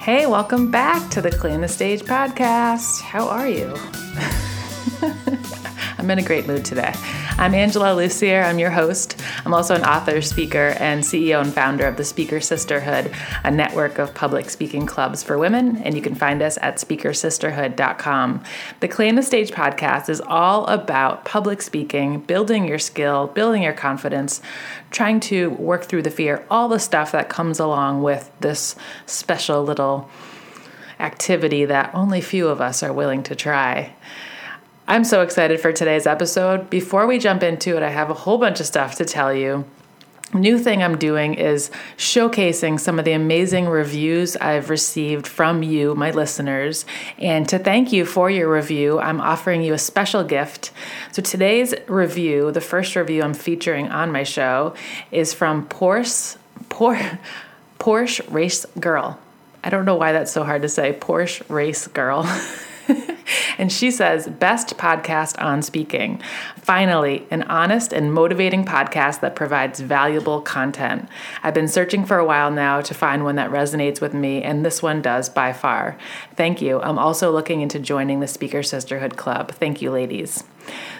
Hey, welcome back to the Claim the Stage podcast. How are you? I'm in a great mood today. I'm Angela Lussier. I'm your host. I'm also an author, speaker, and CEO and founder of the Speaker Sisterhood, a network of public speaking clubs for women. And you can find us at speakersisterhood.com. The Claim the Stage podcast is all about public speaking, building your skill, building your confidence, trying to work through the fear, all the stuff that comes along with this special little activity that only few of us are willing to try. I'm so excited for today's episode. Before we jump into it, I have a whole bunch of stuff to tell you. New thing I'm doing is showcasing some of the amazing reviews I've received from you, my listeners. And to thank you for your review, I'm offering you a special gift. So today's review, the first review I'm featuring on my show, is from Porsche, Porsche, Porsche Race Girl. I don't know why that's so hard to say. Porsche Race Girl. and she says, Best podcast on speaking. Finally, an honest and motivating podcast that provides valuable content. I've been searching for a while now to find one that resonates with me, and this one does by far. Thank you. I'm also looking into joining the Speaker Sisterhood Club. Thank you, ladies.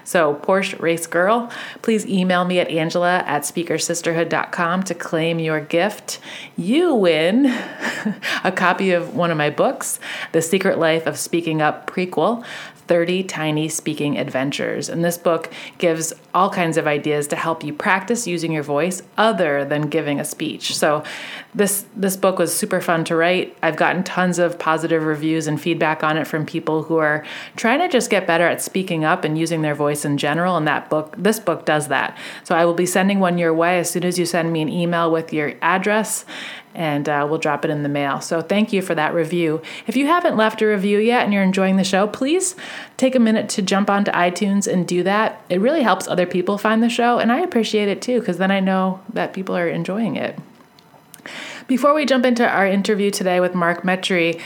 So, Porsche Race Girl, please email me at angela at speakersisterhood.com to claim your gift. You win a copy of one of my books, The Secret Life of Speaking Up Prequel 30 Tiny Speaking Adventures. And this book gives all kinds of ideas to help you practice using your voice other than giving a speech. So this this book was super fun to write. I've gotten tons of positive reviews and feedback on it from people who are trying to just get better at speaking up and using their voice in general and that book this book does that. So I will be sending one your way as soon as you send me an email with your address and uh, we'll drop it in the mail. So thank you for that review. If you haven't left a review yet and you're enjoying the show, please take a minute to jump onto iTunes and do that. It really helps other people find the show, and I appreciate it too because then I know that people are enjoying it. Before we jump into our interview today with Mark Metry,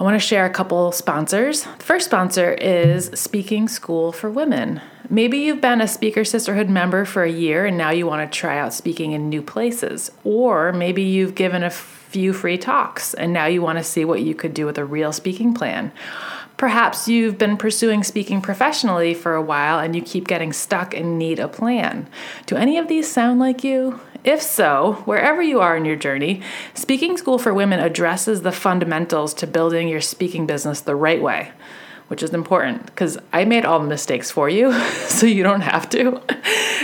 I want to share a couple sponsors. The first sponsor is Speaking School for Women. Maybe you've been a Speaker Sisterhood member for a year and now you want to try out speaking in new places. Or maybe you've given a few free talks and now you want to see what you could do with a real speaking plan. Perhaps you've been pursuing speaking professionally for a while and you keep getting stuck and need a plan. Do any of these sound like you? If so, wherever you are in your journey, Speaking School for Women addresses the fundamentals to building your speaking business the right way which is important because I made all the mistakes for you, so you don't have to.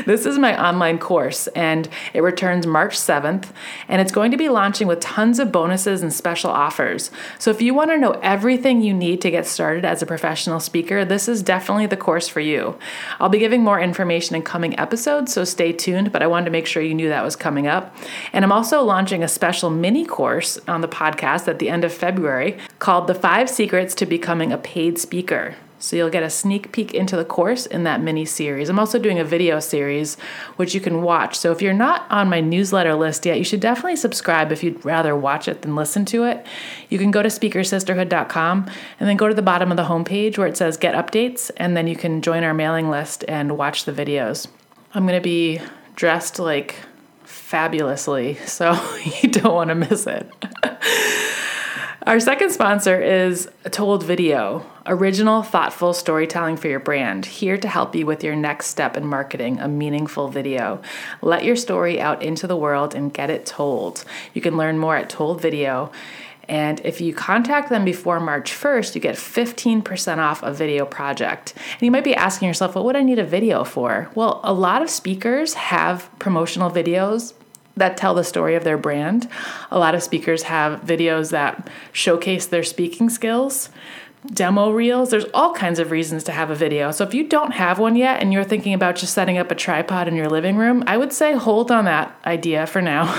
this is my online course, and it returns March 7th, and it's going to be launching with tons of bonuses and special offers. So if you want to know everything you need to get started as a professional speaker, this is definitely the course for you. I'll be giving more information in coming episodes, so stay tuned, but I wanted to make sure you knew that was coming up. And I'm also launching a special mini course on the podcast at the end of February called The Five Secrets to Becoming a Paid Speaker speaker. So you'll get a sneak peek into the course in that mini series. I'm also doing a video series which you can watch. So if you're not on my newsletter list yet, you should definitely subscribe if you'd rather watch it than listen to it. You can go to speakersisterhood.com and then go to the bottom of the homepage where it says get updates and then you can join our mailing list and watch the videos. I'm going to be dressed like fabulously, so you don't want to miss it. Our second sponsor is Told Video, original, thoughtful storytelling for your brand, here to help you with your next step in marketing a meaningful video. Let your story out into the world and get it told. You can learn more at Told Video. And if you contact them before March 1st, you get 15% off a video project. And you might be asking yourself, what would I need a video for? Well, a lot of speakers have promotional videos that tell the story of their brand. A lot of speakers have videos that showcase their speaking skills demo reels. There's all kinds of reasons to have a video. So if you don't have one yet and you're thinking about just setting up a tripod in your living room, I would say hold on that idea for now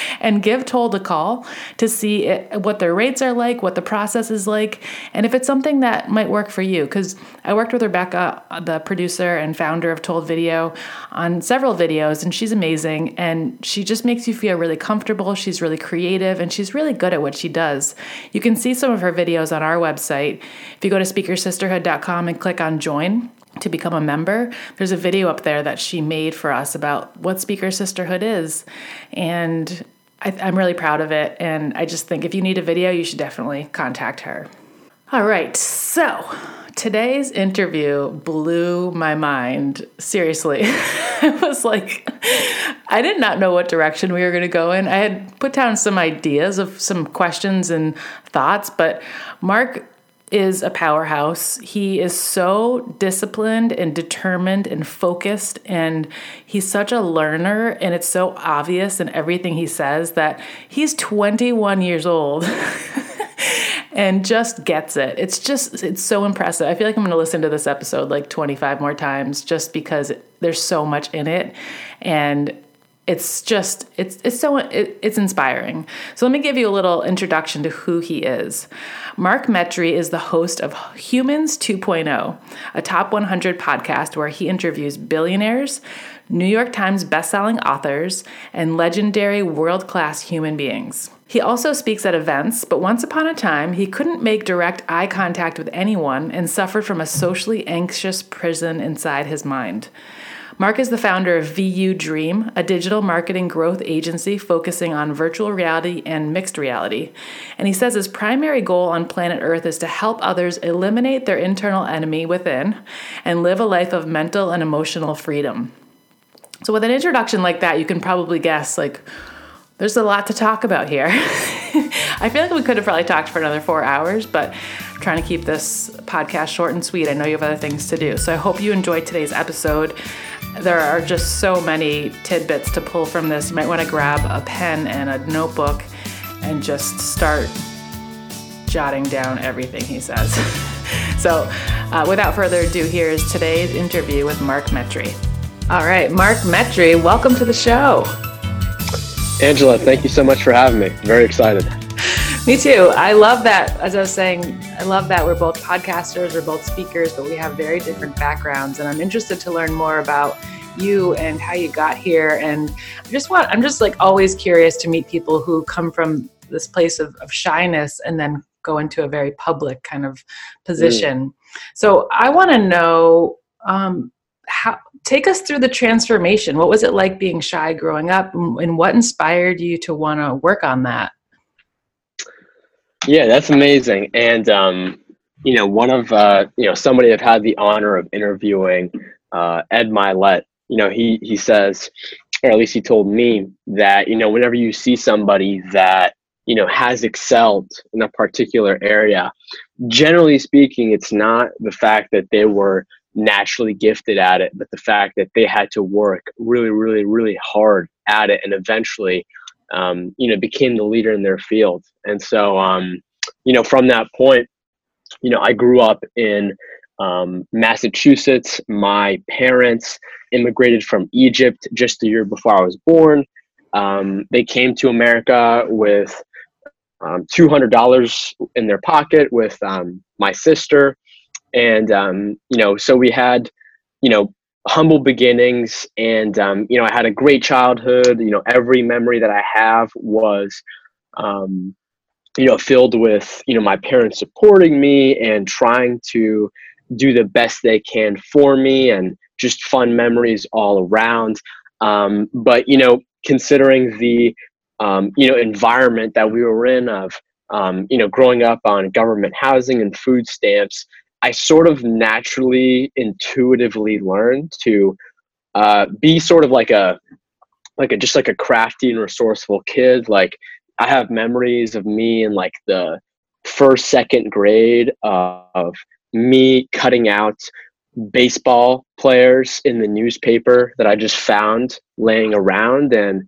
and give Told a call to see it, what their rates are like, what the process is like, and if it's something that might work for you. Because I worked with Rebecca, the producer and founder of Told Video, on several videos, and she's amazing. And she just makes you feel really comfortable. She's really creative and she's really good at what she does. You can see some of her videos on our website if you go to speakersisterhood.com and click on join to become a member, there's a video up there that she made for us about what Speaker Sisterhood is. And I, am really proud of it. And I just think if you need a video, you should definitely contact her. All right. So today's interview blew my mind. Seriously. it was like, I did not know what direction we were going to go in. I had put down some ideas of some questions and thoughts, but Mark is a powerhouse. He is so disciplined and determined and focused, and he's such a learner. And it's so obvious in everything he says that he's 21 years old. and just gets it. It's just, it's so impressive. I feel like I'm going to listen to this episode like 25 more times just because there's so much in it. And it's just it's it's so it, it's inspiring. So let me give you a little introduction to who he is. Mark Metry is the host of Humans 2.0, a top 100 podcast where he interviews billionaires, New York Times bestselling authors, and legendary world-class human beings. He also speaks at events, but once upon a time, he couldn't make direct eye contact with anyone and suffered from a socially anxious prison inside his mind. Mark is the founder of VU Dream, a digital marketing growth agency focusing on virtual reality and mixed reality. And he says his primary goal on planet Earth is to help others eliminate their internal enemy within and live a life of mental and emotional freedom. So, with an introduction like that, you can probably guess, like, there's a lot to talk about here. I feel like we could have probably talked for another four hours, but trying to keep this podcast short and sweet. I know you have other things to do. So I hope you enjoyed today's episode. There are just so many tidbits to pull from this. You might want to grab a pen and a notebook and just start jotting down everything he says. so, uh, without further ado, here is today's interview with Mark Metry. All right, Mark Metry, welcome to the show. Angela, thank you so much for having me. Very excited. Me too. I love that. As I was saying, I love that we're both podcasters, we're both speakers, but we have very different backgrounds. And I'm interested to learn more about you and how you got here. And I just want, I'm just like always curious to meet people who come from this place of, of shyness and then go into a very public kind of position. Mm. So I want to know um, how, take us through the transformation. What was it like being shy growing up and what inspired you to want to work on that? Yeah, that's amazing. And um, you know, one of uh, you know somebody I've had the honor of interviewing, uh, Ed Mylett. You know, he he says, or at least he told me that you know whenever you see somebody that you know has excelled in a particular area, generally speaking, it's not the fact that they were naturally gifted at it, but the fact that they had to work really, really, really hard at it and eventually um, you know, became the leader in their field. And so, um, you know, from that point, you know, I grew up in um, Massachusetts. My parents immigrated from Egypt just a year before I was born. Um, they came to America with um, $200 in their pocket with um, my sister. And, you know, so we had, you know, humble beginnings and um, you know i had a great childhood. You know every memory that i have was um, you know filled with you know my parents supporting me and trying to do the best they can for me and just fun memories all around. Um, but you know considering the um, you know environment that we were in of um, you know growing up on government housing and food stamps I sort of naturally, intuitively learned to uh, be sort of like a like a just like a crafty and resourceful kid. Like I have memories of me in like the first second grade of me cutting out baseball players in the newspaper that I just found laying around and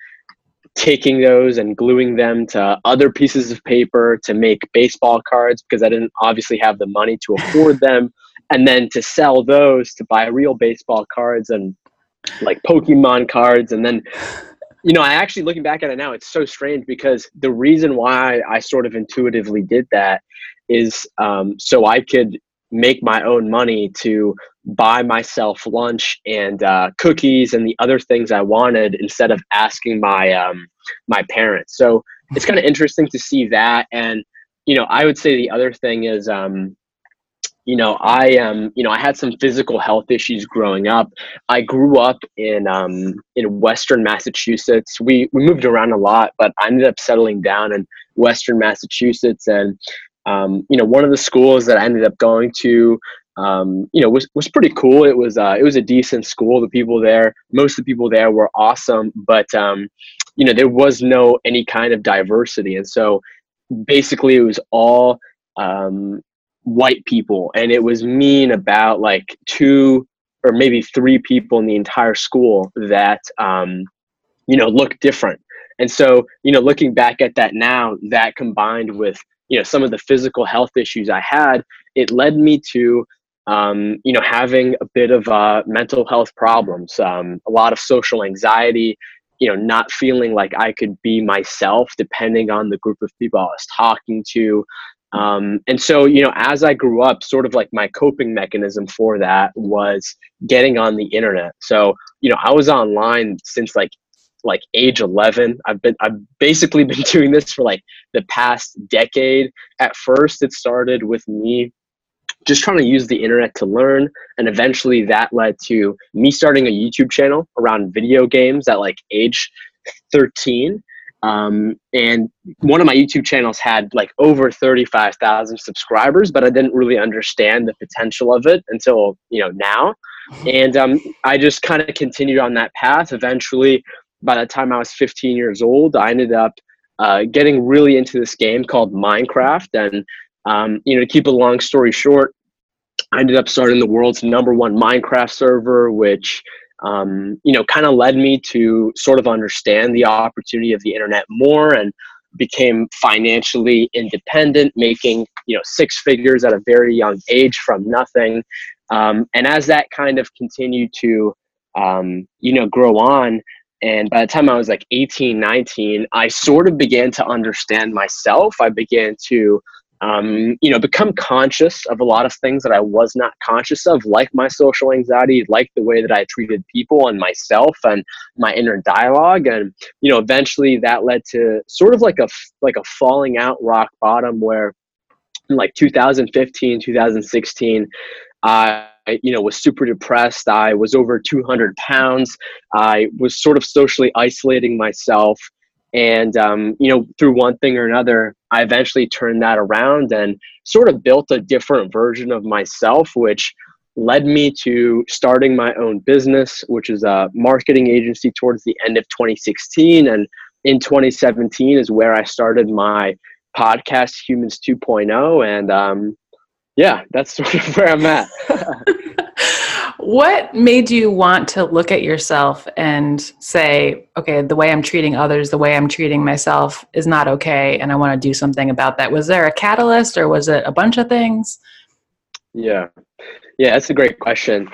taking those and gluing them to other pieces of paper to make baseball cards because I didn't obviously have the money to afford them. And then to sell those to buy real baseball cards and like Pokemon cards. And then, you know, I actually looking back at it now, it's so strange because the reason why I sort of intuitively did that is um, so I could make my own money to buy myself lunch and uh, cookies and the other things I wanted instead of asking my um, my parents. So it's kind of interesting to see that. And you know, I would say the other thing is, um, you know, I um, you know, I had some physical health issues growing up. I grew up in um, in Western Massachusetts. We we moved around a lot, but I ended up settling down in Western Massachusetts, and um, you know, one of the schools that I ended up going to, um, you know, was was pretty cool. It was uh, it was a decent school. The people there, most of the people there were awesome, but um, you know, there was no any kind of diversity, and so basically, it was all um, white people and it was mean about like two or maybe three people in the entire school that um, you know look different and so you know looking back at that now that combined with you know some of the physical health issues i had it led me to um, you know having a bit of uh, mental health problems um, a lot of social anxiety you know not feeling like i could be myself depending on the group of people i was talking to um, and so, you know, as I grew up, sort of like my coping mechanism for that was getting on the internet. So, you know, I was online since like like age 11 i've been i've basically been doing this for like the past decade at first it started with me just trying to use the internet to learn and eventually that led to me starting a youtube channel around video games at like age 13 um, and one of my YouTube channels had like over 35,000 subscribers, but I didn't really understand the potential of it until, you know, now. And um, I just kind of continued on that path. Eventually, by the time I was 15 years old, I ended up uh, getting really into this game called Minecraft. And, um, you know, to keep a long story short, I ended up starting the world's number one Minecraft server, which um, you know, kind of led me to sort of understand the opportunity of the internet more and became financially independent, making, you know, six figures at a very young age from nothing. Um, and as that kind of continued to, um, you know, grow on, and by the time I was like 18, 19, I sort of began to understand myself. I began to um, you know, become conscious of a lot of things that I was not conscious of, like my social anxiety, like the way that I treated people and myself and my inner dialogue. And, you know, eventually that led to sort of like a, like a falling out rock bottom where in like 2015, 2016, I, you know, was super depressed. I was over 200 pounds. I was sort of socially isolating myself. And, um, you know, through one thing or another, I eventually turned that around and sort of built a different version of myself, which led me to starting my own business, which is a marketing agency towards the end of 2016. And in 2017 is where I started my podcast, Humans 2.0. And um, yeah, that's sort of where I'm at. what made you want to look at yourself and say, okay, the way I'm treating others, the way I'm treating myself is not okay, and I want to do something about that? Was there a catalyst, or was it a bunch of things? Yeah, yeah, that's a great question.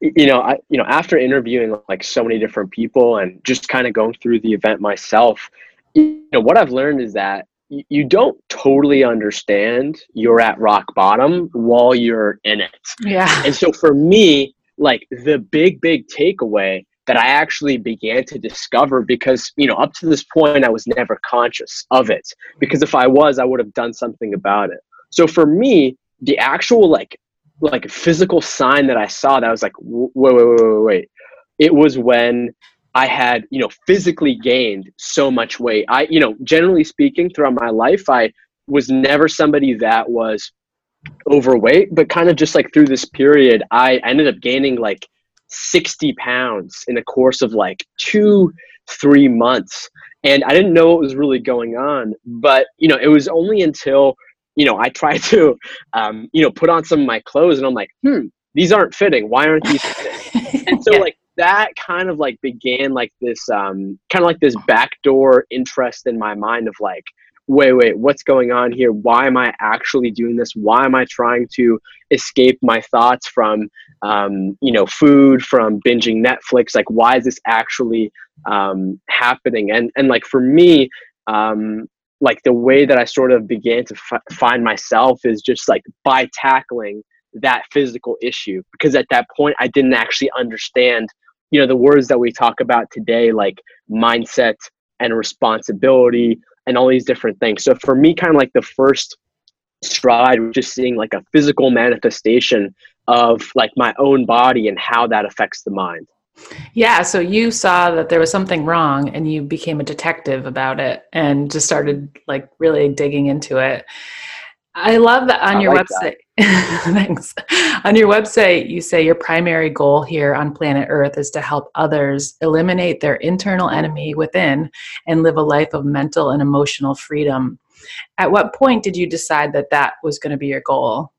You know, I you know after interviewing like so many different people and just kind of going through the event myself, you know what I've learned is that you don't totally understand you're at rock bottom while you're in it. Yeah. And so for me, like the big, big takeaway that I actually began to discover because, you know, up to this point, I was never conscious of it. Because if I was, I would have done something about it. So for me, the actual like, like physical sign that I saw that I was like, wait, wait, wait, wait, wait. It was when I had, you know, physically gained so much weight. I, you know, generally speaking, throughout my life, I was never somebody that was overweight, but kind of just like through this period, I ended up gaining like 60 pounds in the course of like two, three months. And I didn't know what was really going on. But, you know, it was only until, you know, I tried to, um, you know, put on some of my clothes and I'm like, hmm, these aren't fitting. Why aren't these fitting? and so, yeah. like, that kind of like began like this um, kind of like this backdoor interest in my mind of like wait wait what's going on here? Why am i actually doing this? Why am i trying to escape my thoughts from um, you know food from binging netflix? Like why is this actually um, happening? And and like for me um, like the way that i sort of began to f- find myself is just like by tackling that physical issue. Because at that point i didn't actually understand you know the words that we talk about today like mindset and responsibility and all these different things so for me kind of like the first stride with just seeing like a physical manifestation of like my own body and how that affects the mind. Yeah, so you saw that there was something wrong and you became a detective about it and just started like really digging into it. I love that on I your like website. Thanks. On your website, you say your primary goal here on planet Earth is to help others eliminate their internal enemy within and live a life of mental and emotional freedom. At what point did you decide that that was going to be your goal?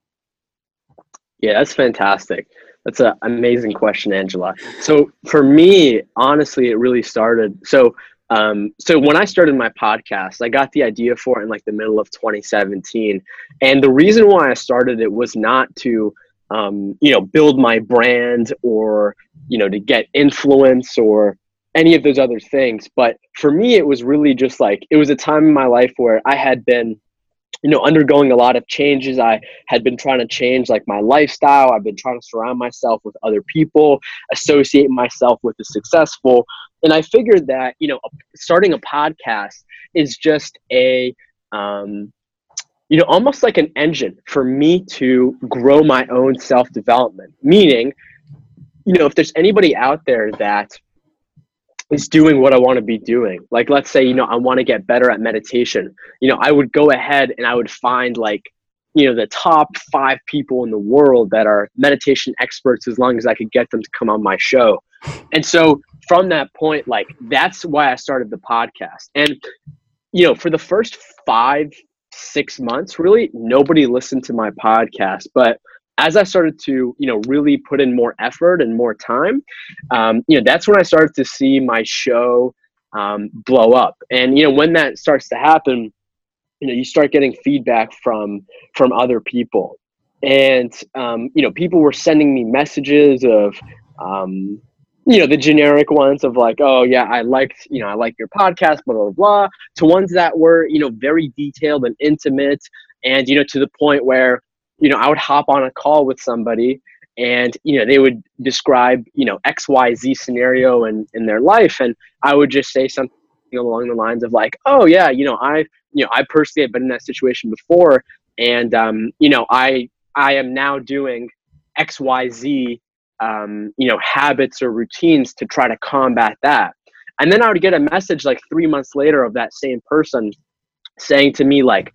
Yeah, that's fantastic. That's an amazing question, Angela. So for me, honestly, it really started. So um, so when I started my podcast, I got the idea for it in like the middle of 2017, and the reason why I started it was not to um, you know build my brand or you know to get influence or any of those other things. But for me, it was really just like it was a time in my life where I had been you know undergoing a lot of changes. I had been trying to change like my lifestyle. I've been trying to surround myself with other people associate myself with the successful and i figured that you know starting a podcast is just a um, you know almost like an engine for me to grow my own self development meaning you know if there's anybody out there that is doing what I want to be doing. Like, let's say, you know, I want to get better at meditation. You know, I would go ahead and I would find like, you know, the top five people in the world that are meditation experts as long as I could get them to come on my show. And so from that point, like, that's why I started the podcast. And, you know, for the first five, six months, really, nobody listened to my podcast. But as I started to, you know, really put in more effort and more time, um, you know, that's when I started to see my show um, blow up. And you know, when that starts to happen, you know, you start getting feedback from from other people, and um, you know, people were sending me messages of. Um, you know the generic ones of like oh yeah i liked you know i like your podcast blah blah blah to ones that were you know very detailed and intimate and you know to the point where you know, I would hop on a call with somebody and, you know, they would describe, you know, XYZ scenario in, in their life. And I would just say something along the lines of like, oh yeah, you know, I, you know, I personally have been in that situation before. And, um, you know, I, I am now doing XYZ, um, you know, habits or routines to try to combat that. And then I would get a message like three months later of that same person saying to me like,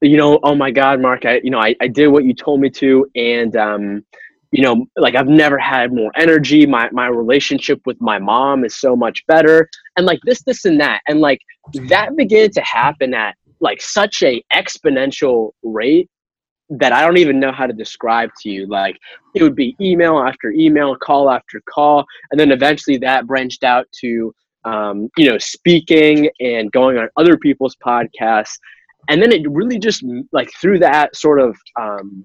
you know, oh my God, Mark, I, you know, I, I did what you told me to. And, um, you know, like I've never had more energy. My, my relationship with my mom is so much better. And like this, this and that. And like that began to happen at like such a exponential rate that I don't even know how to describe to you. Like it would be email after email, call after call. And then eventually that branched out to, um, you know, speaking and going on other people's podcasts and then it really just like through that sort of um,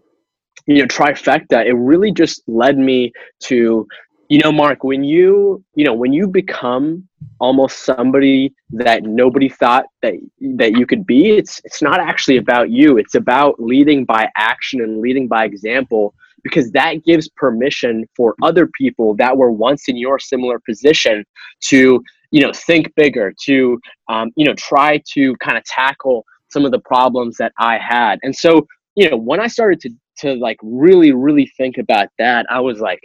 you know trifecta it really just led me to you know mark when you you know when you become almost somebody that nobody thought that that you could be it's it's not actually about you it's about leading by action and leading by example because that gives permission for other people that were once in your similar position to you know think bigger to um, you know try to kind of tackle some of the problems that I had. And so, you know, when I started to to like really, really think about that, I was like,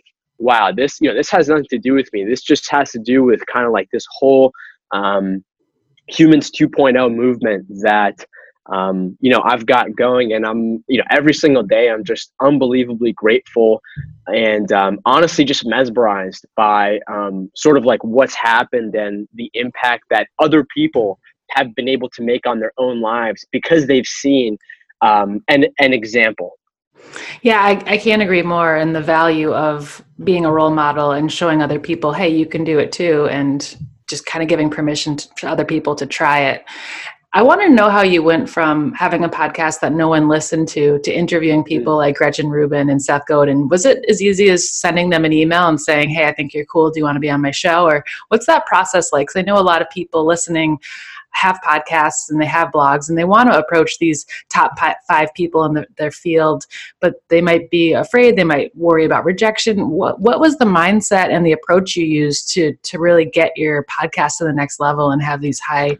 wow, this, you know, this has nothing to do with me. This just has to do with kind of like this whole um, humans 2.0 movement that um, you know I've got going, and I'm you know every single day I'm just unbelievably grateful and um, honestly just mesmerized by um, sort of like what's happened and the impact that other people have been able to make on their own lives because they've seen um, an, an example. Yeah, I, I can't agree more. And the value of being a role model and showing other people, hey, you can do it too, and just kind of giving permission to other people to try it. I want to know how you went from having a podcast that no one listened to to interviewing people like Gretchen Rubin and Seth Godin. Was it as easy as sending them an email and saying, "Hey, I think you're cool. Do you want to be on my show?" Or what's that process like? Because I know a lot of people listening have podcasts and they have blogs and they want to approach these top five people in the, their field, but they might be afraid, they might worry about rejection. What, what was the mindset and the approach you used to, to really get your podcast to the next level and have these high,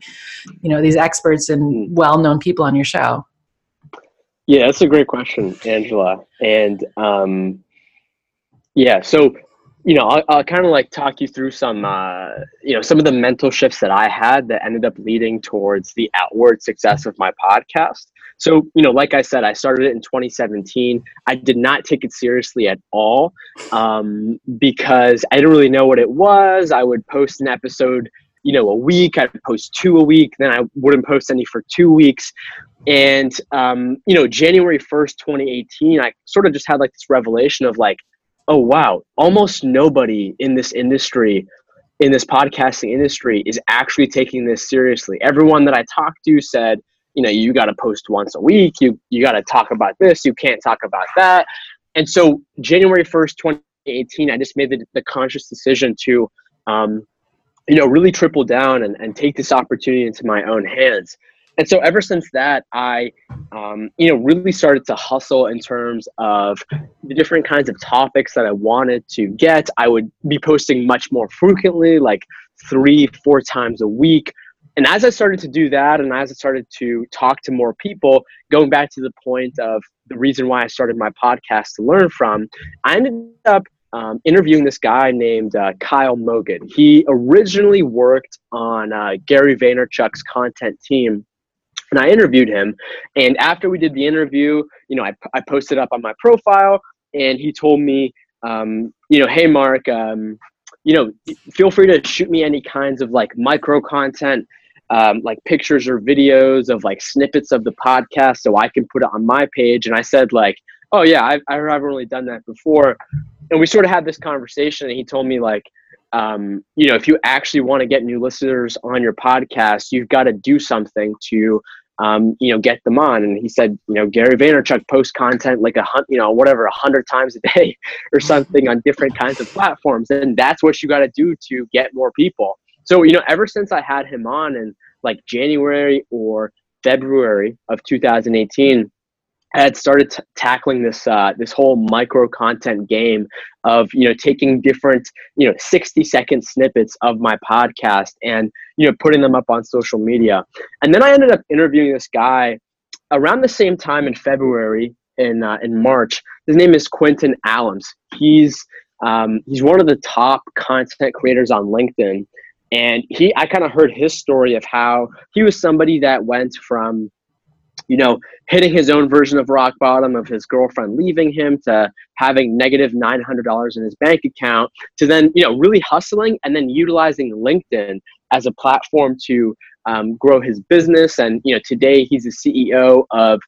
you know, these experts and well known people on your show? Yeah, that's a great question, Angela. And um, yeah, so you know, I'll, I'll kind of like talk you through some, uh, you know, some of the mental shifts that I had that ended up leading towards the outward success of my podcast. So, you know, like I said, I started it in 2017. I did not take it seriously at all um, because I didn't really know what it was. I would post an episode, you know, a week. I'd post two a week. Then I wouldn't post any for two weeks. And, um, you know, January 1st, 2018, I sort of just had like this revelation of like, oh wow. Almost nobody in this industry in this podcasting industry is actually taking this seriously. Everyone that i talked to said you know you got to post once a week. You you got to talk about this. You can't talk about that. And so january 1st 2018 i just made the, the conscious decision to um, you know really triple down and, and take this opportunity into my own hands and so ever since that i um, you know really started to hustle in terms of the different kinds of topics that i wanted to get i would be posting much more frequently like three four times a week and as i started to do that and as i started to talk to more people going back to the point of the reason why i started my podcast to learn from i ended up um, interviewing this guy named uh, Kyle Mogan. He originally worked on uh, Gary Vaynerchuk's content team and I interviewed him. And after we did the interview, you know, I, I posted up on my profile and he told me, um, you know, hey, Mark, um, you know, feel free to shoot me any kinds of like micro content, um, like pictures or videos of like snippets of the podcast so I can put it on my page. And I said, like, oh, yeah, I've, I haven't really done that before. And we sort of had this conversation and he told me, like, um, you know, if you actually want to get new listeners on your podcast, you've got to do something to, um, you know, get them on. And he said, you know, Gary Vaynerchuk posts content like a hundred, you know, whatever, a hundred times a day or something on different kinds of platforms. And that's what you got to do to get more people. So, you know, ever since I had him on in like January or February of 2018, I had started t- tackling this uh, this whole micro content game of you know taking different you know 60 second snippets of my podcast and you know putting them up on social media. And then i ended up interviewing this guy around the same time in february in uh, in march. His name is quentin allums he's um, he's one of the top content creators on linkedin. And he i kind of heard his story of how he was somebody that went from you know, hitting his own version of rock bottom of his girlfriend leaving him to having negative $900 in his bank account to then, you know, really hustling and then utilizing LinkedIn as a platform to um, grow his business. And, you know, today he's the CEO of,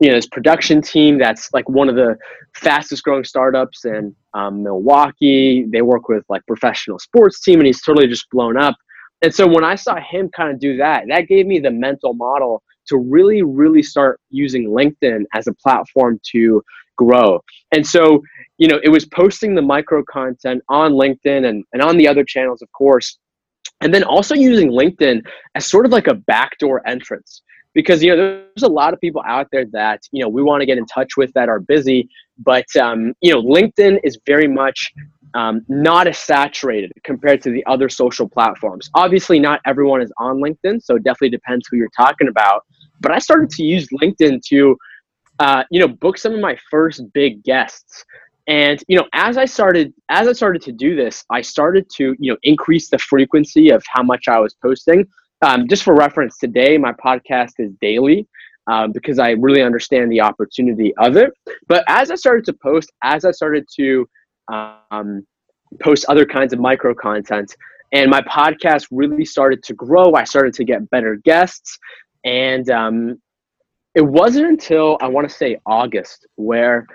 you know, his production team that's like one of the fastest growing startups in um, Milwaukee. They work with like professional sports team and he's totally just blown up. And so when I saw him kind of do that, that gave me the mental model to really, really start using LinkedIn as a platform to grow. And so, you know, it was posting the micro content on LinkedIn and, and on the other channels, of course. And then also using LinkedIn as sort of like a backdoor entrance. Because you know there's a lot of people out there that you know we want to get in touch with that are busy, but um, you know LinkedIn is very much um, not as saturated compared to the other social platforms. Obviously, not everyone is on LinkedIn, so it definitely depends who you're talking about. But I started to use LinkedIn to, uh, you know, book some of my first big guests. And you know, as I started, as I started to do this, I started to, you know, increase the frequency of how much I was posting. Um, just for reference, today my podcast is daily. Um, because I really understand the opportunity of it. But as I started to post, as I started to um, post other kinds of micro content. And my podcast really started to grow. I started to get better guests. And um, it wasn't until I want to say August where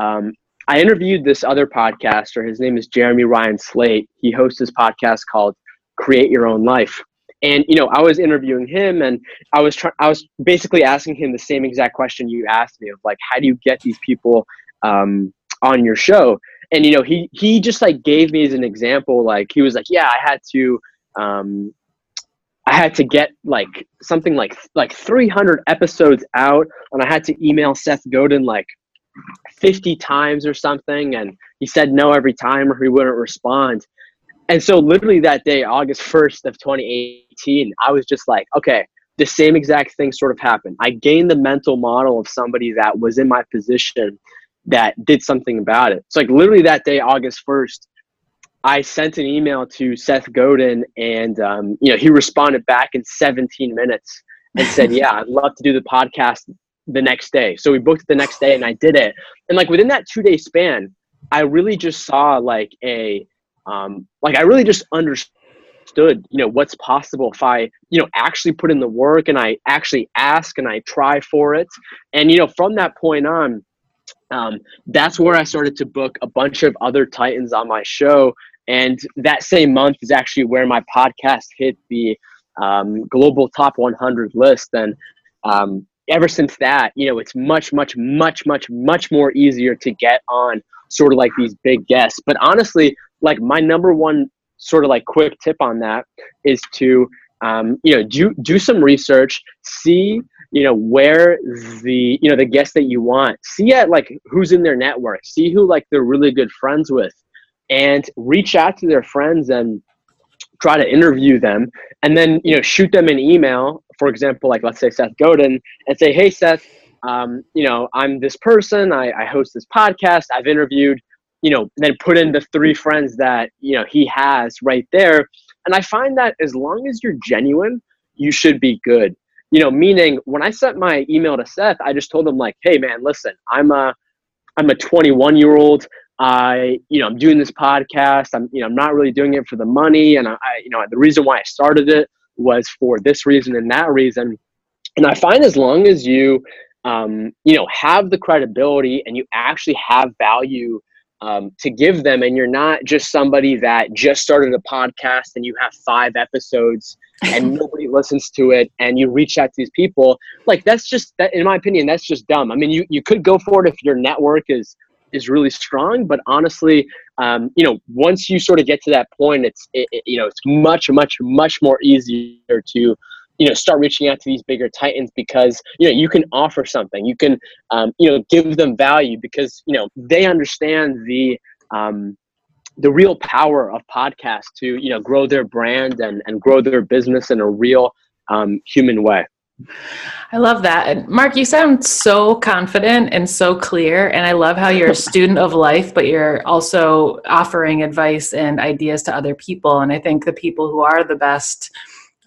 um, I interviewed this other podcaster. His name is Jeremy Ryan Slate. He hosts this podcast called Create Your Own Life. And you know, I was interviewing him, and I was trying. I was basically asking him the same exact question you asked me of like, how do you get these people um, on your show? And you know he he just like gave me as an example like he was like yeah i had to um i had to get like something like like 300 episodes out and i had to email seth godin like 50 times or something and he said no every time or he wouldn't respond and so literally that day august 1st of 2018 i was just like okay the same exact thing sort of happened. I gained the mental model of somebody that was in my position that did something about it. So like literally that day, August 1st, I sent an email to Seth Godin and, um, you know, he responded back in 17 minutes and said, yeah, I'd love to do the podcast the next day. So we booked it the next day and I did it. And like within that two day span, I really just saw like a, um, like I really just understood, you know, what's possible if I, you know, actually put in the work and I actually ask and I try for it. And, you know, from that point on, um, that's where I started to book a bunch of other Titans on my show. And that same month is actually where my podcast hit the um, global top 100 list. And um, ever since that, you know, it's much, much, much, much, much more easier to get on sort of like these big guests. But honestly, like my number one sort of like quick tip on that is to, um, you know, do do some research, see you know where the you know the guests that you want. See at like who's in their network see who like they're really good friends with. And reach out to their friends and try to interview them. And then you know shoot them an email. For example like let's say seth godin and say hey seth um, you know i'm this person. I, I host this podcast. I've interviewed you know then put in the three friends that you know he has right there. And i find that as long as you're genuine you should be good you know, meaning when I sent my email to Seth, I just told him like, hey man, listen, I'm a I'm a 21 year old. I, you know, I'm doing this podcast. I'm, you know, I'm not really doing it for the money. And I, you know, the reason why I started it was for this reason and that reason. And I find as long as you, um, you know, have the credibility and you actually have value um, to give them and you're not just somebody that just started a podcast and you have five episodes and nobody listens to it and you reach out to these people like that's just that in my opinion that's just dumb. I mean you, you could go for it if your network is is really strong but honestly um, you know once you sort of get to that point it's it, it, you know it's much much much more easier to you know start reaching out to these bigger titans because you know you can offer something you can um, you know give them value because you know they understand the um, the real power of podcasts to you know grow their brand and and grow their business in a real um, human way I love that. And Mark, you sound so confident and so clear. And I love how you're a student of life, but you're also offering advice and ideas to other people. And I think the people who are the best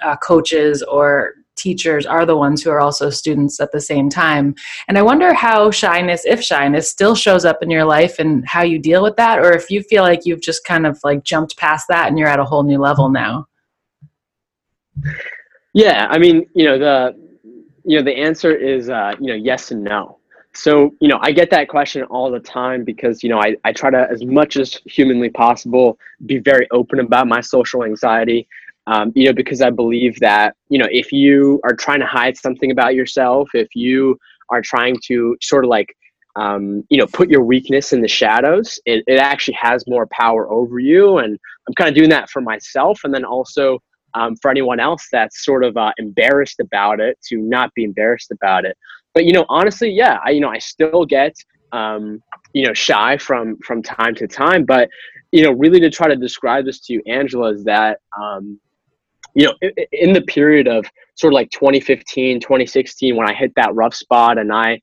uh, coaches or teachers are the ones who are also students at the same time. And I wonder how shyness, if shyness, still shows up in your life and how you deal with that, or if you feel like you've just kind of like jumped past that and you're at a whole new level now. Yeah, I mean, you know, the you know the answer is uh, you know yes and no. So you know I get that question all the time because you know I, I try to as much as humanly possible be very open about my social anxiety um, you know, because I believe that, you know, if you are trying to hide something about yourself, if you are trying to sort of like, um, you know, put your weakness in the shadows, it, it actually has more power over you. And I'm kind of doing that for myself. And then also um, for anyone else that's sort of uh, embarrassed about it to not be embarrassed about it. But, you know, honestly, yeah, I, you know, I still get, um, you know, shy from, from time to time, but, you know, really to try to describe this to you, Angela, is that, um, you know, in the period of sort of like 2015, 2016, when I hit that rough spot and I,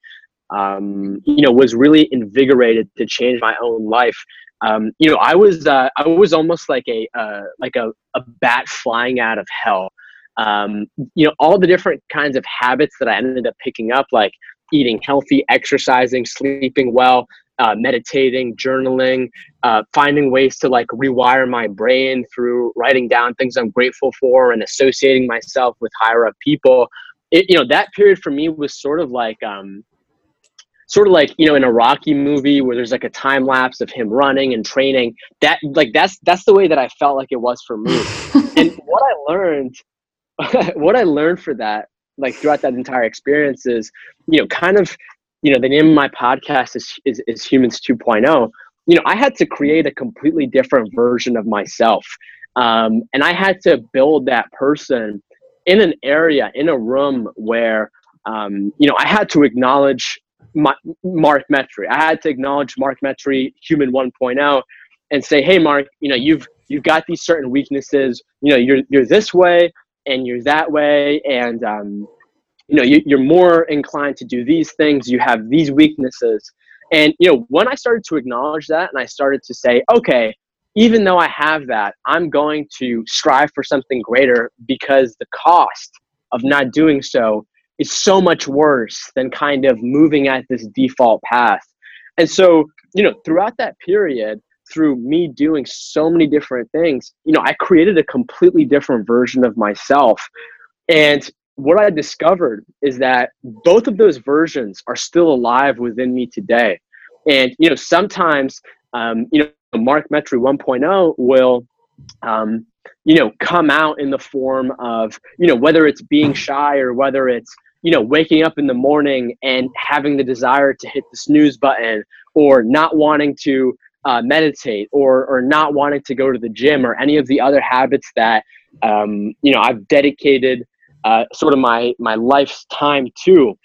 um, you know, was really invigorated to change my own life. Um, you know, I was, uh, I was almost like a, uh, like a, a bat flying out of hell. Um, you know, all the different kinds of habits that I ended up picking up, like eating healthy, exercising, sleeping well, uh, meditating, journaling, uh, finding ways to like rewire my brain through writing down things I'm grateful for and associating myself with higher up people. It, you know, that period for me was sort of like, um, sort of like you know in a Rocky movie where there's like a time lapse of him running and training. That like that's that's the way that I felt like it was for me. and what I learned, what I learned for that, like throughout that entire experience is, you know, kind of you know the name of my podcast is, is, is humans 2.0 you know i had to create a completely different version of myself. Um, and i had to build that person in an area in a room where um, you know i had to acknowledge my, mark metry. I had to acknowledge mark metry human 1.0 and say hey mark you know you've you've got these certain weaknesses. You know you're you're this way and you're that way. And um, you know you, you're more inclined to do these things you have these weaknesses. And you know when i started to acknowledge that and i started to say okay even though i have that i'm going to strive for something greater because the cost of not doing so is so much worse than kind of moving at this default path. And so you know throughout that period through me doing so many different things you know i created a completely different version of myself. And what I discovered is that both of those versions are still alive within me today. And, you know, sometimes, um, you know, Mark Metry 1.0 will, um, you know, come out in the form of, you know, whether it's being shy or whether it's, you know, waking up in the morning and having the desire to hit the snooze button or not wanting to uh, meditate or, or not wanting to go to the gym or any of the other habits that, um, you know, I've dedicated uh, sort of my my life's time too.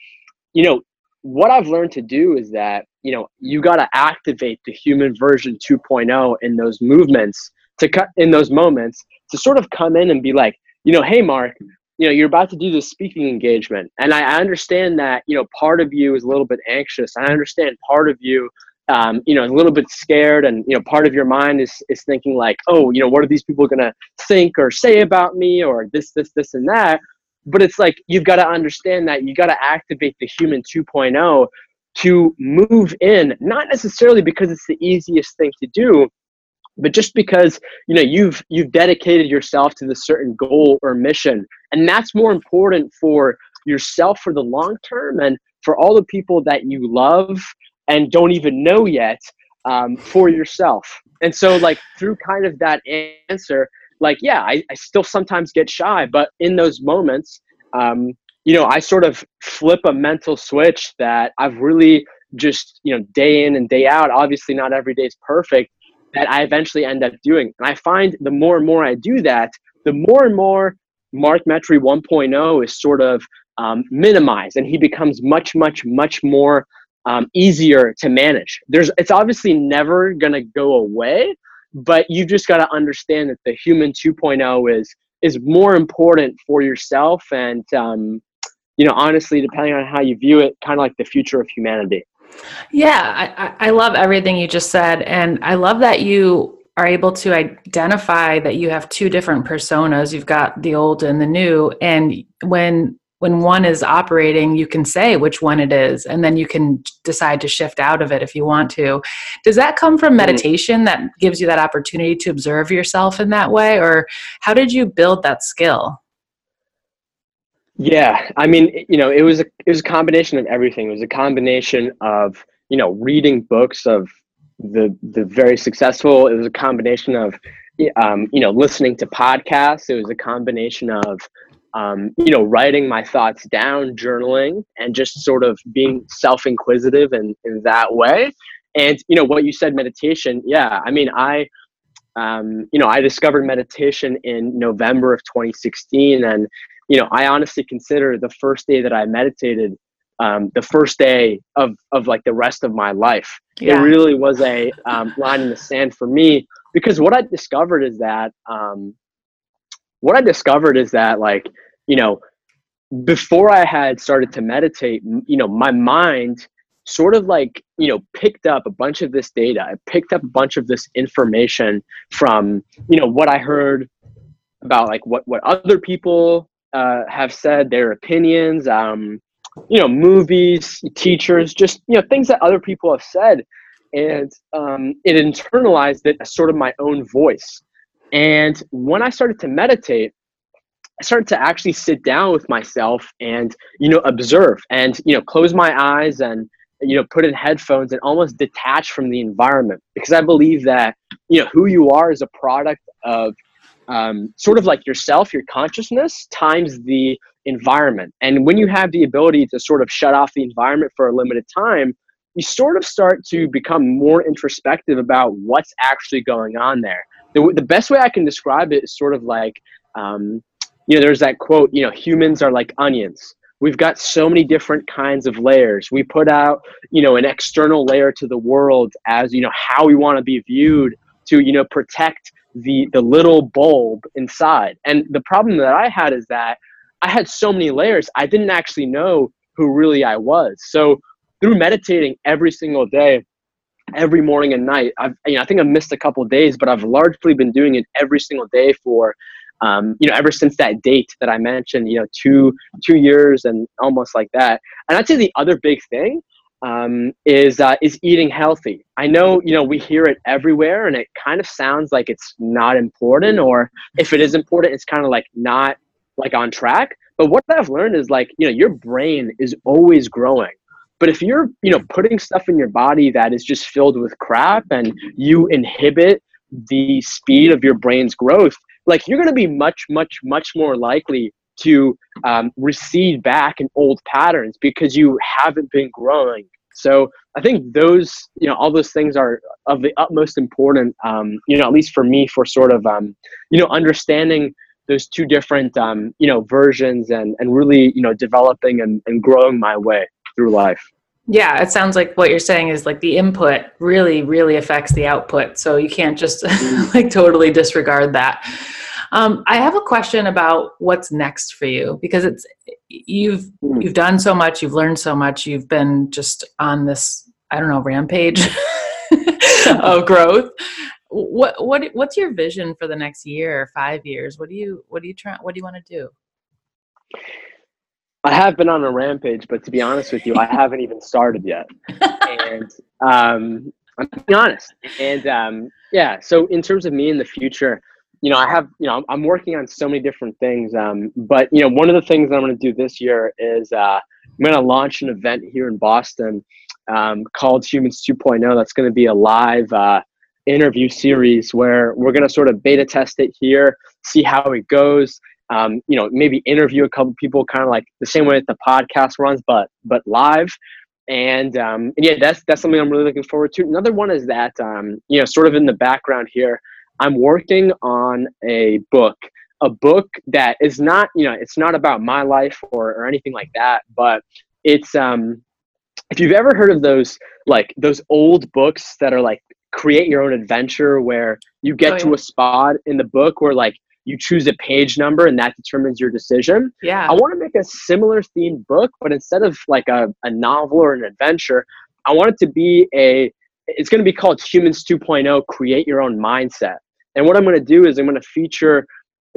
You know what i've learned to do is that you know you got to activate the human version 2.0 in those movements to cut in those moments to sort of come in and be like you know hey mark you know you're about to do this speaking engagement. And I, I understand that you know part of you is a little bit anxious. I understand part of you um, you know, a little bit scared, and you know, part of your mind is is thinking like, oh, you know, what are these people gonna think or say about me, or this, this, this, and that but it's like you've got to understand that you got to activate the human 2.0 to move in not necessarily because it's the easiest thing to do but just because you know you've you've dedicated yourself to the certain goal or mission. And that's more important for yourself for the long term and for all the people that you love and don't even know yet um, for yourself. And so like through kind of that answer like yeah I, I still sometimes get shy but in those moments um, you know i sort of flip a mental switch that i've really just you know day in and day out obviously not every day is perfect that i eventually end up doing. And i find the more and more i do that the more and more mark metry 1.0 is sort of um, minimized and he becomes much much much more um, easier to manage. There's it's obviously never going to go away but you just got to understand that the human 2.0 is is more important for yourself and um, you know honestly depending on how you view it kind of like the future of humanity. Yeah I, I love everything you just said and i love that you are able to identify that you have two different personas. You've got the old and the new and when when one is operating, you can say which one it is, and then you can decide to shift out of it if you want to. Does that come from mm-hmm. meditation that gives you that opportunity to observe yourself in that way, or how did you build that skill? Yeah, I mean, you know, it was a it was a combination of everything. It was a combination of you know reading books of the the very successful. It was a combination of um, you know listening to podcasts. It was a combination of um, you know, writing my thoughts down, journaling, and just sort of being self inquisitive in, in that way. And, you know, what you said, meditation, yeah, I mean, I, um, you know, I discovered meditation in November of 2016. And, you know, I honestly consider the first day that I meditated um, the first day of, of like the rest of my life. Yeah. It really was a um, line in the sand for me because what I discovered is that um, what I discovered is that like, you know, before I had started to meditate, you know, my mind sort of like, you know, picked up a bunch of this data. I picked up a bunch of this information from, you know, what I heard about like what, what other people uh, have said, their opinions, um, you know, movies, teachers, just, you know, things that other people have said. And um, it internalized it as sort of my own voice. And when I started to meditate, I started to actually sit down with myself and, you know, observe and, you know, close my eyes and, you know, put in headphones and almost detach from the environment because I believe that, you know, who you are is a product of um, sort of like yourself, your consciousness times the environment. And when you have the ability to sort of shut off the environment for a limited time, you sort of start to become more introspective about what's actually going on there the, the best way I can describe it is sort of like, um, you know, there's that quote, you know, humans are like onions. We've got so many different kinds of layers. We put out, you know, an external layer to the world as, you know, how we want to be viewed to, you know, protect the the little bulb inside. And the problem that I had is that I had so many layers. I didn't actually know who really I was. So through meditating every single day, every morning and night, I've you know I think I've missed a couple days, but I've largely been doing it every single day for um, you know ever since that date that I mentioned. You know, two two years and almost like that. And I'd say the other big thing um, is uh, is eating healthy. I know you know we hear it everywhere, and it kind of sounds like it's not important, or if it is important, it's kind of like not like on track. But what I've learned is like you know your brain is always growing. But if you're you know putting stuff in your body that is just filled with crap, and you inhibit the speed of your brain's growth, like you're going to be much much much more likely to um, recede back in old patterns because you haven't been growing. So I think those, you know, all those things are of the utmost important, um, you know, at least for me, for sort of, um, you know, understanding those two different, um, you know, versions and, and really, you know, developing and, and growing my way through life. Yeah, it sounds like what you're saying is like the input really, really affects the output. So you can't just like totally disregard that. Um, I have a question about what's next for you because it's you've hmm. you've done so much, you've learned so much, you've been just on this I don't know rampage of growth. What what what's your vision for the next year five years? What do you what do you try what do you want to do? I have been on a rampage, but to be honest with you, I haven't even started yet. and um, I'm being honest. And um, yeah, so in terms of me in the future, you know, I have, you know, I'm working on so many different things. Um, but you know, one of the things that I'm going to do this year is uh, I'm going to launch an event here in Boston um, called Humans 2.0. That's going to be a live uh, interview series where we're going to sort of beta test it here, see how it goes. Um, you know, maybe interview a couple people, kind of like the same way that the podcast runs, but but live. And, um, and yeah, that's that's something I'm really looking forward to. Another one is that um, you know, sort of in the background here. I'm working on a book, a book that is not, you know, it's not about my life or, or anything like that, but it's, um, if you've ever heard of those, like those old books that are like create your own adventure where you get oh, yeah. to a spot in the book where like you choose a page number and that determines your decision. Yeah. I want to make a similar themed book, but instead of like a, a novel or an adventure, I want it to be a, it's going to be called Humans 2.0 Create Your Own Mindset. And what I'm going to do is I'm going to feature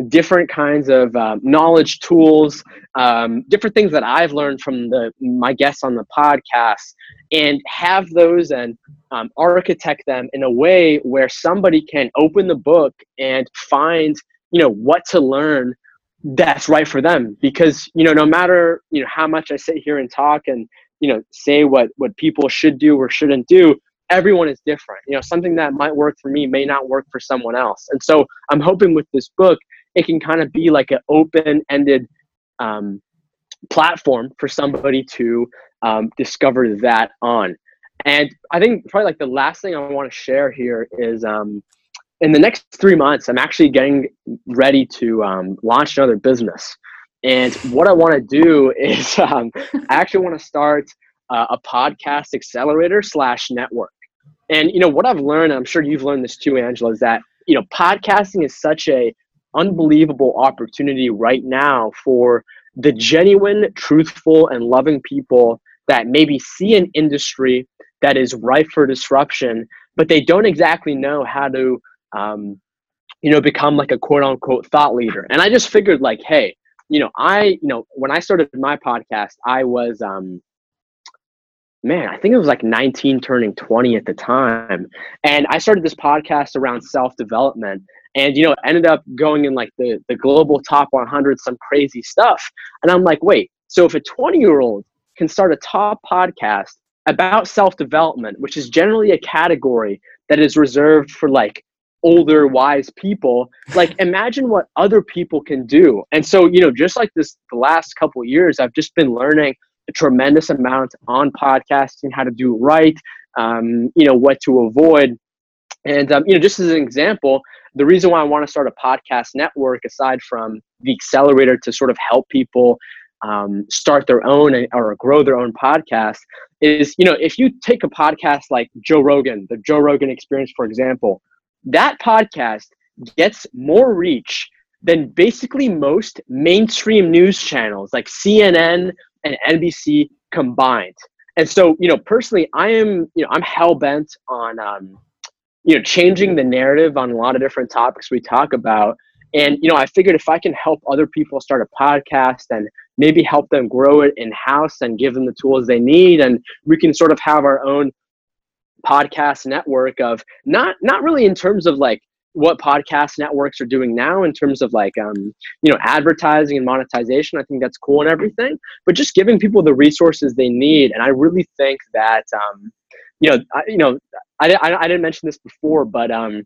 different kinds of um, knowledge tools, um, different things that I've learned from the my guests on the podcast, and have those and um, architect them in a way where somebody can open the book and find you know what to learn that's right for them. Because you know no matter you know how much I sit here and talk and you know say what what people should do or shouldn't do everyone is different. You know, something that might work for me may not work for someone else. And so I'm hoping with this book, it can kind of be like an open ended um, platform for somebody to um, discover that on. And I think probably like the last thing I want to share here is um, in the next three months, I'm actually getting ready to um, launch another business. And what I want to do is um, I actually want to start uh, a podcast accelerator slash network. And you know what I've learned, and I'm sure you've learned this too, Angela, is that you know podcasting is such a unbelievable opportunity right now for the genuine, truthful, and loving people that maybe see an industry that is ripe for disruption, but they don't exactly know how to, um, you know, become like a quote unquote thought leader. And I just figured, like, hey, you know, I, you know, when I started my podcast, I was, um, man, I think it was like 19 turning 20 at the time. And I started this podcast around self development and, you know, ended up going in like the, the global top 100, some crazy stuff. And I'm like, wait, so if a 20 year old can start a top podcast about self development, which is generally a category that is reserved for like older wise people like imagine what other people can do and so you know just like this the last couple years i've just been learning a tremendous amount on podcasting, how to do right, um, you know, what to avoid. And, um, you know, just as an example, the reason why I want to start a podcast network, aside from the accelerator to sort of help people um, start their own or grow their own podcast, is, you know, if you take a podcast like Joe Rogan, the Joe Rogan experience, for example, that podcast gets more reach than basically most mainstream news channels like CNN and NBC combined. And so, you know, personally, I am, you know, I'm hell bent on, um, you know, changing the narrative on a lot of different topics we talk about. And, you know, I figured if I can help other people start a podcast and maybe help them grow it in house and give them the tools they need, and we can sort of have our own podcast network of not not really in terms of like what podcast networks are doing now in terms of like um, you know advertising and monetization i think that's cool and everything but just giving people the resources they need and i really think that um, you know I, you know I, I, I didn't mention this before but um,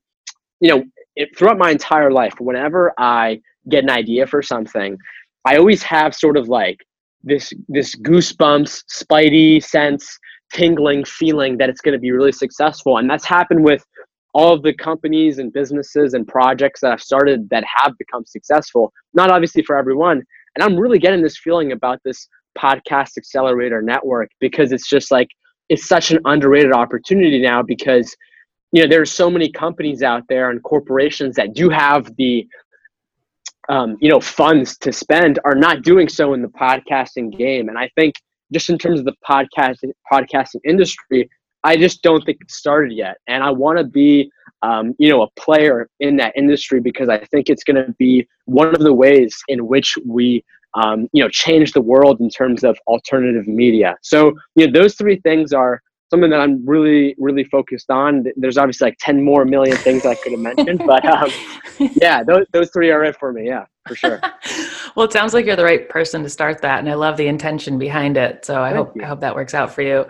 you know it, throughout my entire life whenever i get an idea for something i always have sort of like this this goosebumps spidey sense tingling feeling that it's going to be really successful and that's happened with all of the companies and businesses and projects that I've started that have become successful. Not obviously for everyone. And I'm really getting this feeling about this podcast accelerator network because it's just like it's such an underrated opportunity now because you know there's so many companies out there and corporations that do have the um, you know funds to spend are not doing so in the podcasting game and i think just in terms of the podcasting podcasting industry I just don't think it's started yet. And I want to be, um, you know, a player in that industry because I think it's going to be one of the ways in which we, um, you know, change the world in terms of alternative media. So, you know, those three things are something that I'm really, really focused on. There's obviously like 10 more million things I could have mentioned, but um, yeah, those, those three are it for me. Yeah, for sure. well, it sounds like you're the right person to start that. And I love the intention behind it. So I hope, I hope that works out for you.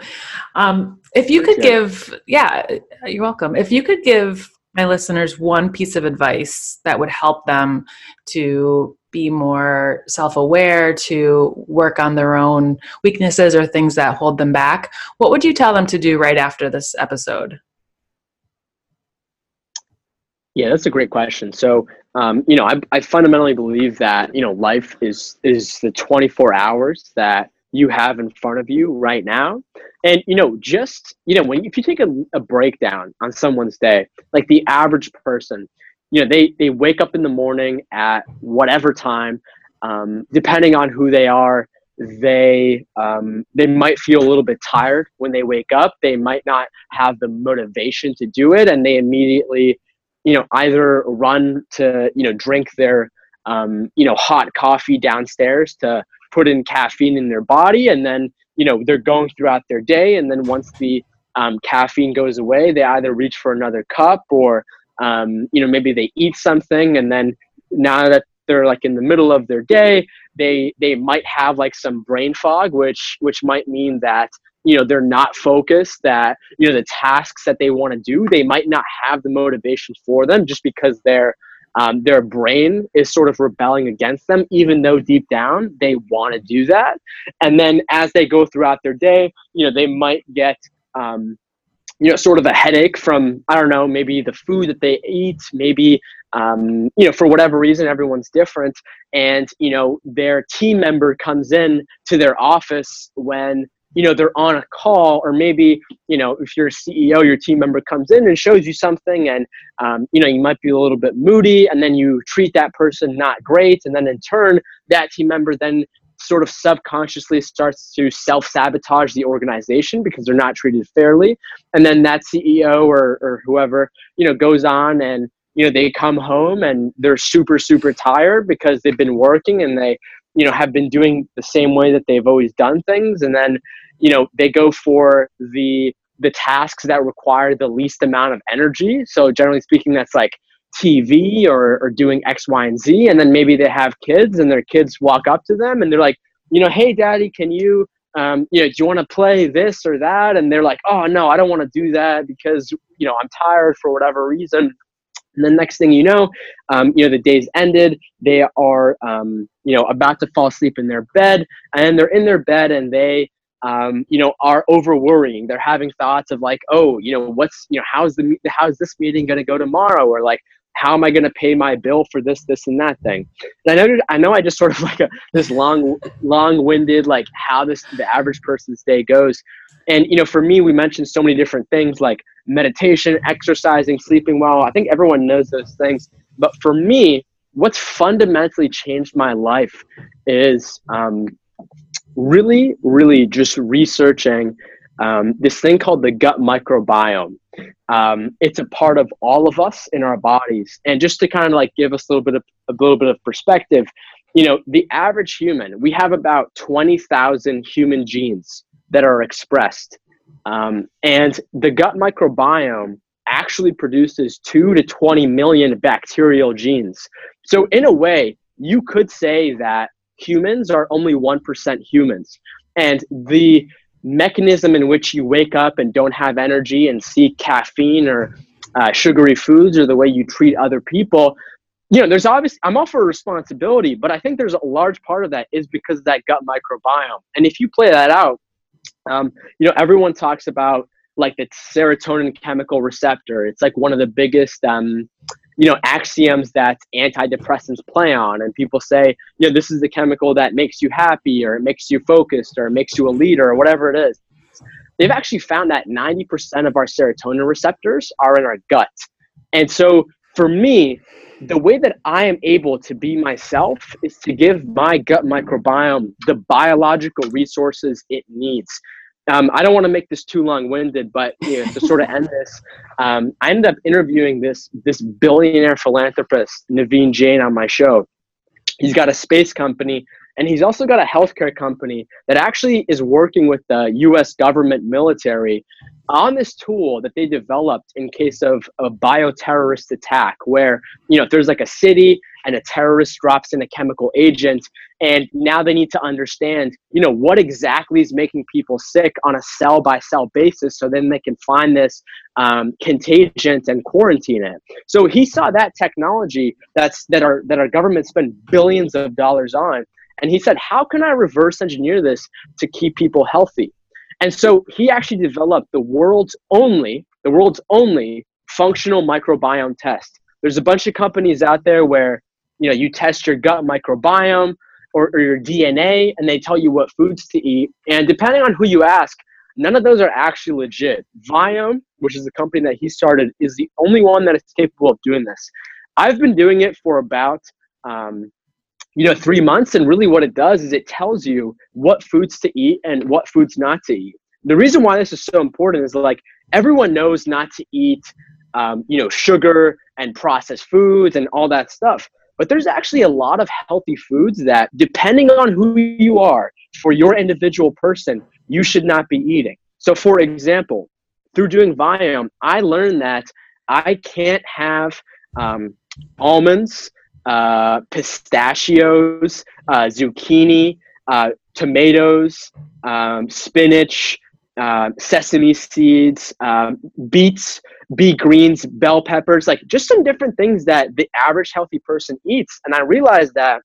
Um, if you could give, yeah, you're welcome. If you could give my listeners one piece of advice that would help them to be more self aware, to work on their own weaknesses or things that hold them back, what would you tell them to do right after this episode? Yeah, that's a great question. So, um, you know, I, I fundamentally believe that you know life is is the 24 hours that you have in front of you right now, and you know, just you know, when if you take a, a breakdown on someone's day, like the average person, you know they they wake up in the morning at whatever time um, depending on who they are they um, they might feel a little bit tired when they wake up they might not have the motivation to do it and they immediately you know either run to you know drink their um, you know hot coffee downstairs to put in caffeine in their body and then you know they're going throughout their day and then once the um, caffeine goes away they either reach for another cup or um, you know maybe they eat something and then now that they're like in the middle of their day they they might have like some brain fog which which might mean that you know they're not focused that you know the tasks that they want to do they might not have the motivation for them just because their um, their brain is sort of rebelling against them even though deep down they want to do that and then as they go throughout their day you know they might get um, you know, sort of a headache from, I don't know, maybe the food that they eat, maybe, um, you know, for whatever reason, everyone's different. And, you know, their team member comes in to their office when, you know, they're on a call, or maybe, you know, if you're a CEO, your team member comes in and shows you something, and, um, you know, you might be a little bit moody, and then you treat that person not great. And then in turn, that team member then sort of subconsciously starts to self sabotage the organization because they're not treated fairly. And then that CEO or, or whoever, you know, goes on and, you know, they come home and they're super, super tired because they've been working and they, you know, have been doing the same way that they've always done things. And then, you know, they go for the, the tasks that require the least amount of energy. So generally speaking, that's like TV or, or doing X, Y, and Z. And then maybe they have kids and their kids walk up to them and they're like, you know, hey, daddy, can you, um, you know, do you want to play this or that? And they're like, oh, no, I don't want to do that because, you know, I'm tired for whatever reason. And the next thing you know, um, you know, the day's ended. They are, um, you know, about to fall asleep in their bed, and they're in their bed, and they, um, you know, are over worrying. They're having thoughts of like, oh, you know, what's, you know, how's the how's this meeting going to go tomorrow, or like, how am I going to pay my bill for this, this, and that thing? And I know, I know, I just sort of like a this long, long-winded like how this the average person's day goes. And you know, for me, we mentioned so many different things like meditation, exercising, sleeping well. I think everyone knows those things. But for me, what's fundamentally changed my life is um, really, really just researching um, this thing called the gut microbiome. Um, it's a part of all of us in our bodies, and just to kind of like give us a little bit of a little bit of perspective, you know, the average human, we have about twenty thousand human genes that are expressed, um, and the gut microbiome actually produces two to twenty million bacterial genes. So in a way, you could say that humans are only 1% humans. And the mechanism in which you wake up and don't have energy and seek caffeine or uh, sugary foods or the way you treat other people, you know, there's obviously, I'm all for responsibility, but I think there's a large part of that is because of that gut microbiome. And if you play that out, um, you know, everyone talks about like the serotonin chemical receptor. It's like one of the biggest, um, you know axioms that antidepressants play on. And people say you know this is the chemical that makes you happy or it makes you focused or it makes you a leader or whatever it is. They've actually found that 90% of our serotonin receptors are in our gut. And so for me the way that i am able to be myself is to give my gut microbiome the biological resources it needs um, I don't want to make this too long-winded, but you know, to sort of end this, um, I ended up interviewing this this billionaire philanthropist Naveen Jain on my show. He's got a space company, and he's also got a healthcare company that actually is working with the U.S. government military on this tool that they developed in case of a bioterrorist attack, where you know if there's like a city and a terrorist drops in a chemical agent and now they need to understand you know what exactly is making people sick on a cell by cell basis so then they can find this um, contagion and quarantine it. So he saw that technology that's that our that our government spent billions of dollars on and he said how can i reverse engineer this to keep people healthy? And so he actually developed the world's only the world's only functional microbiome test. There's a bunch of companies out there where you know you test your gut microbiome or, or your dna and they tell you what foods to eat. And depending on who you ask none of those are actually legit. Viome which is the company that he started is the only one that is capable of doing this. I've been doing it for about um, you know three months and really what it does is it tells you what foods to eat and what foods not to eat. The reason why this is so important is like everyone knows not to eat um, you know sugar and processed foods and all that stuff but there's actually a lot of healthy foods that, depending on who you are, for your individual person, you should not be eating. So, for example, through doing Viome, I learned that I can't have um, almonds, uh, pistachios, uh, zucchini, uh, tomatoes, um, spinach, uh, sesame seeds, um, beets, bee greens, bell peppers, like just some different things that the average healthy person eats. And I realized that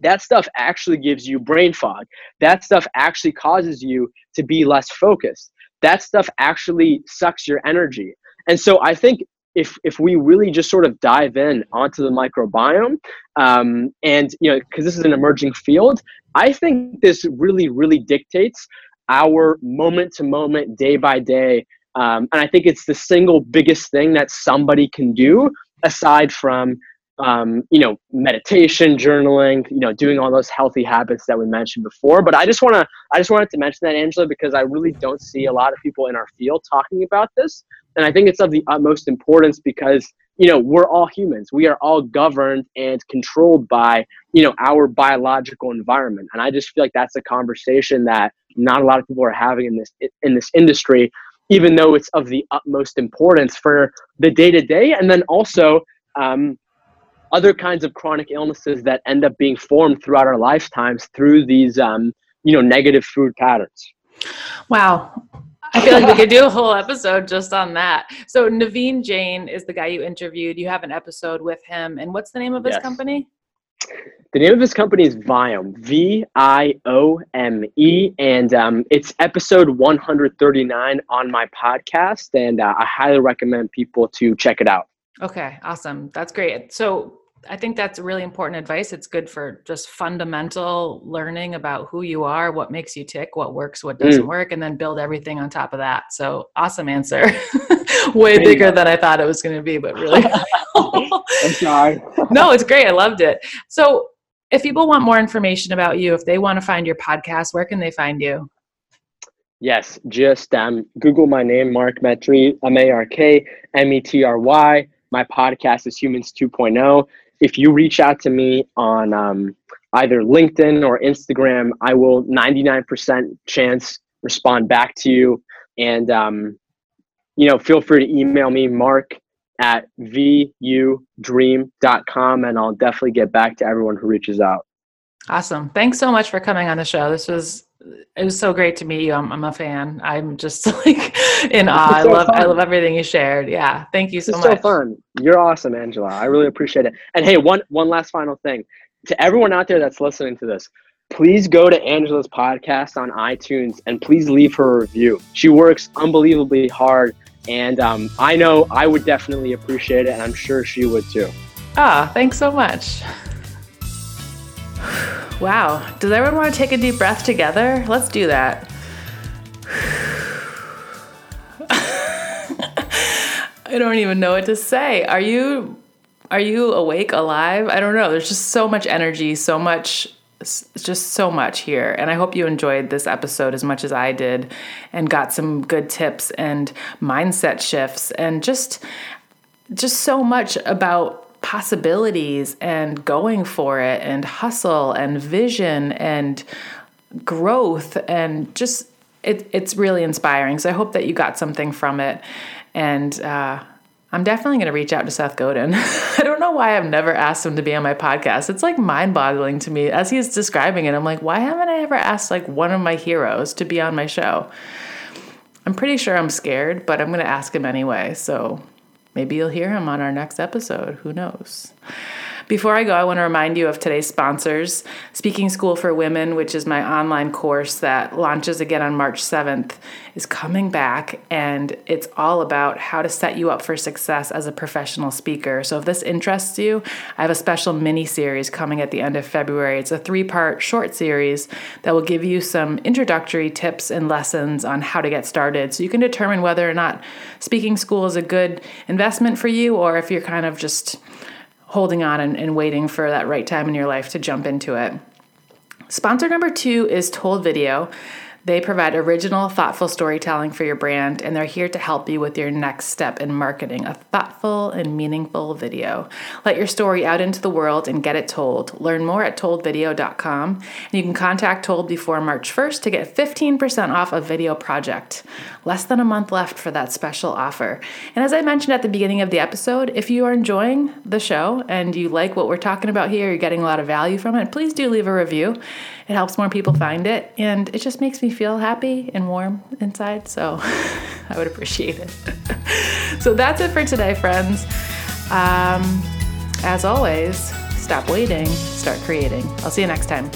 that stuff actually gives you brain fog. That stuff actually causes you to be less focused. That stuff actually sucks your energy. And so I think if if we really just sort of dive in onto the microbiome, um, and you know, because this is an emerging field, I think this really really dictates our moment to moment, day by day. Um, and I think it's the single biggest thing that somebody can do aside from um, you know meditation journaling you know doing all those healthy habits that we mentioned before. But i just want to i just wanted to mention that angela because i really don't see a lot of people in our field talking about this. And i think it's of the utmost importance because you know we're all humans. We are all governed and controlled by you know our biological environment. And i just feel like that's a conversation that not a lot of people are having in this in this industry even though it's of the utmost importance for the day to day and then also um, other kinds of chronic illnesses that end up being formed throughout our lifetimes through these um, you know negative food patterns wow I feel like we could do a whole episode just on that. So Naveen Jain is the guy you interviewed. You have an episode with him, and what's the name of his yes. company? The name of his company is Viome, V I O M E, and um, it's episode 139 on my podcast, and uh, I highly recommend people to check it out. Okay, awesome. That's great. So I think that's really important advice. It's good for just fundamental learning about who you are, what makes you tick, what works, what doesn't mm. work, and then build everything on top of that. So awesome answer. Way bigger than I thought it was going to be, but really. I'm sorry. no, it's great. I loved it. So, if people want more information about you, if they want to find your podcast, where can they find you? Yes, just um, Google my name, Mark Metry, M A R K M E T R Y. My podcast is Humans 2.0. If you reach out to me on um, either LinkedIn or Instagram, I will 99% chance respond back to you. And, um, you know, feel free to email me, mark at vudream.com, and I'll definitely get back to everyone who reaches out. Awesome. Thanks so much for coming on the show. This was it was so great to meet you. I'm, I'm a fan. I'm just like in awe. I love fun. I love everything you shared. Yeah. Thank you so it's much. so fun. You're awesome, Angela. I really appreciate it. And hey, one one last final thing. To everyone out there that's listening to this, please go to Angela's podcast on iTunes and please leave her a review. She works unbelievably hard and um, I know I would definitely appreciate it and I'm sure she would too. Ah, thanks so much. Wow. Does everyone want to take a deep breath together? Let's do that. I don't even know what to say. Are you are you awake, alive? I don't know. There's just so much energy, so much just so much here. And I hope you enjoyed this episode as much as I did and got some good tips and mindset shifts and just just so much about possibilities and going for it and hustle and vision and growth and just it, it's really inspiring. So I hope that you got something from it. And uh, I'm definitely going to reach out to Seth Godin. I don't know why I've never asked him to be on my podcast. It's like mind boggling to me as he's describing it. I'm like, why haven't I ever asked like one of my heroes to be on my show? I'm pretty sure I'm scared, but I'm going to ask him anyway. So Maybe you'll hear him on our next episode. Who knows? Before I go, I want to remind you of today's sponsors Speaking School for Women, which is my online course that launches again on March 7th, is coming back, and it's all about how to set you up for success as a professional speaker. So, if this interests you, I have a special mini series coming at the end of February. It's a three part short series that will give you some introductory tips and lessons on how to get started so you can determine whether or not speaking school is a good investment for you or if you're kind of just holding on and, and waiting for that right time in your life to jump into it. Sponsor number two is Told Video. They provide original, thoughtful storytelling for your brand, and they're here to help you with your next step in marketing a thoughtful and meaningful video. Let your story out into the world and get it told. Learn more at toldvideo.com, and you can contact Told before March 1st to get 15% off a video project. Less than a month left for that special offer. And as I mentioned at the beginning of the episode, if you are enjoying the show and you like what we're talking about here, you're getting a lot of value from it, please do leave a review. It helps more people find it, and it just makes me feel happy and warm inside. So I would appreciate it. so that's it for today, friends. Um, as always, stop waiting, start creating. I'll see you next time.